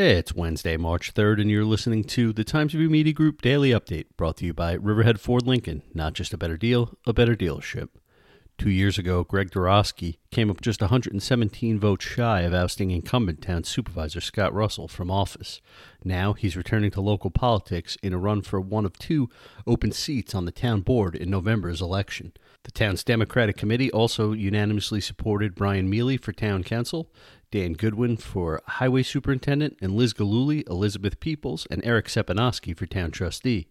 It's Wednesday, March 3rd, and you're listening to the Times Review Media Group Daily Update, brought to you by Riverhead Ford Lincoln. Not just a better deal, a better dealership. Two years ago, Greg Doroski came up just 117 votes shy of ousting incumbent town supervisor Scott Russell from office. Now he's returning to local politics in a run for one of two open seats on the town board in November's election. The town's Democratic Committee also unanimously supported Brian Mealy for town council, Dan Goodwin for highway superintendent, and Liz Gillooly, Elizabeth Peeples, and Eric Sepenoski for town trustee.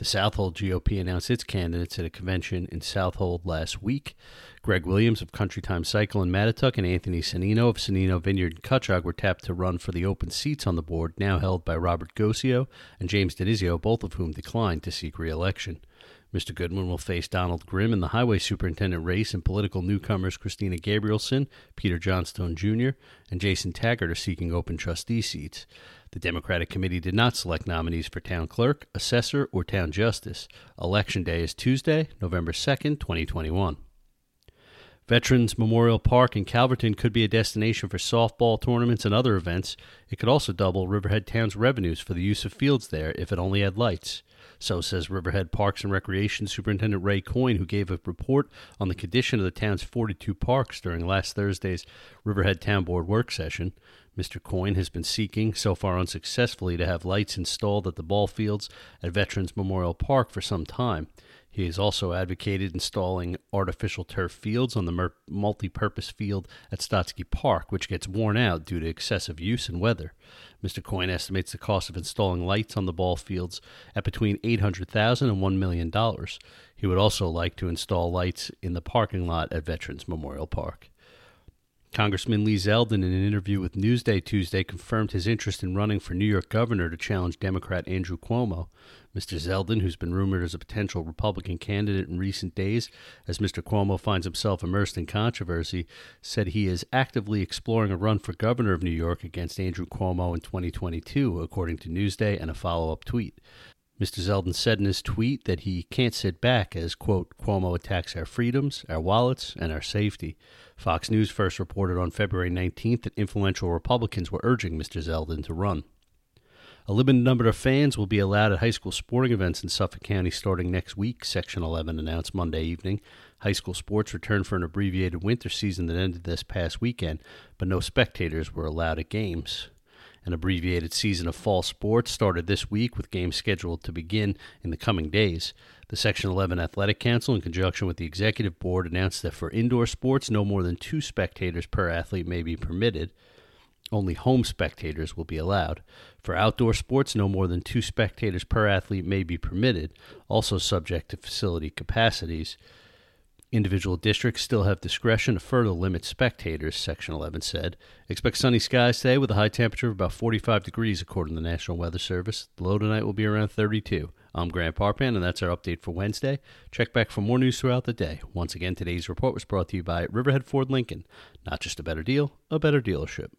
The Southold GOP announced its candidates at a convention in Southold last week. Greg Williams of Country Time Cycle in Mattituck and Anthony Sannino of Sannino Vineyard in Cutchogue were tapped to run for the open seats on the board now held by Robert Ghosio and James Dinizio, both of whom declined to seek re-election. Mr. Goodwin will face Donald Grimm in the highway superintendent race, and political newcomers Christina Gabrielson, Peter Johnstone Jr., and Jason Taggart are seeking open trustee seats. The Democratic Committee did not select nominees for town clerk, assessor, or town justice. Election day is Tuesday, November 2nd, 2021. Veterans Memorial Park in Calverton could be a destination for softball tournaments and other events. It could also double Riverhead Town's revenues for the use of fields there if it only had lights. So says Riverhead Parks and Recreation Superintendent Ray Coyne, who gave a report on the condition of the town's 42 parks during last Thursday's Riverhead Town Board work session. Mr. Coyne has been seeking, so far unsuccessfully, to have lights installed at the ball fields at Veterans Memorial Park for some time. He has also advocated installing artificial turf fields on the multi purpose field at Stotzky Park, which gets worn out due to excessive use and weather. Mr. Coyne estimates the cost of installing lights on the ball fields at between $800,000 and $1 million. He would also like to install lights in the parking lot at Veterans Memorial Park. Congressman Lee Zeldin, in an interview with Newsday Tuesday, confirmed his interest in running for New York governor to challenge Democrat Andrew Cuomo. Mr. Zeldin, who's been rumored as a potential Republican candidate in recent days, as Mr. Cuomo finds himself immersed in controversy, said he is actively exploring a run for governor of New York against Andrew Cuomo in 2022, according to Newsday and a follow up tweet. Mr. Zeldin said in his tweet that he can't sit back as, quote, Cuomo attacks our freedoms, our wallets, and our safety. Fox News first reported on February 19th that influential Republicans were urging Mr. Zeldin to run. A limited number of fans will be allowed at high school sporting events in Suffolk County starting next week, Section 11 announced Monday evening. High school sports returned for an abbreviated winter season that ended this past weekend, but no spectators were allowed at games. An abbreviated season of fall sports started this week with games scheduled to begin in the coming days. The Section 11 Athletic Council, in conjunction with the Executive Board, announced that for indoor sports, no more than two spectators per athlete may be permitted. Only home spectators will be allowed. For outdoor sports, no more than two spectators per athlete may be permitted, also subject to facility capacities. Individual districts still have discretion to further limit spectators, Section 11 said. Expect sunny skies today with a high temperature of about 45 degrees, according to the National Weather Service. The low tonight will be around 32. I'm Grant Parpan, and that's our update for Wednesday. Check back for more news throughout the day. Once again, today's report was brought to you by Riverhead Ford Lincoln. Not just a better deal, a better dealership.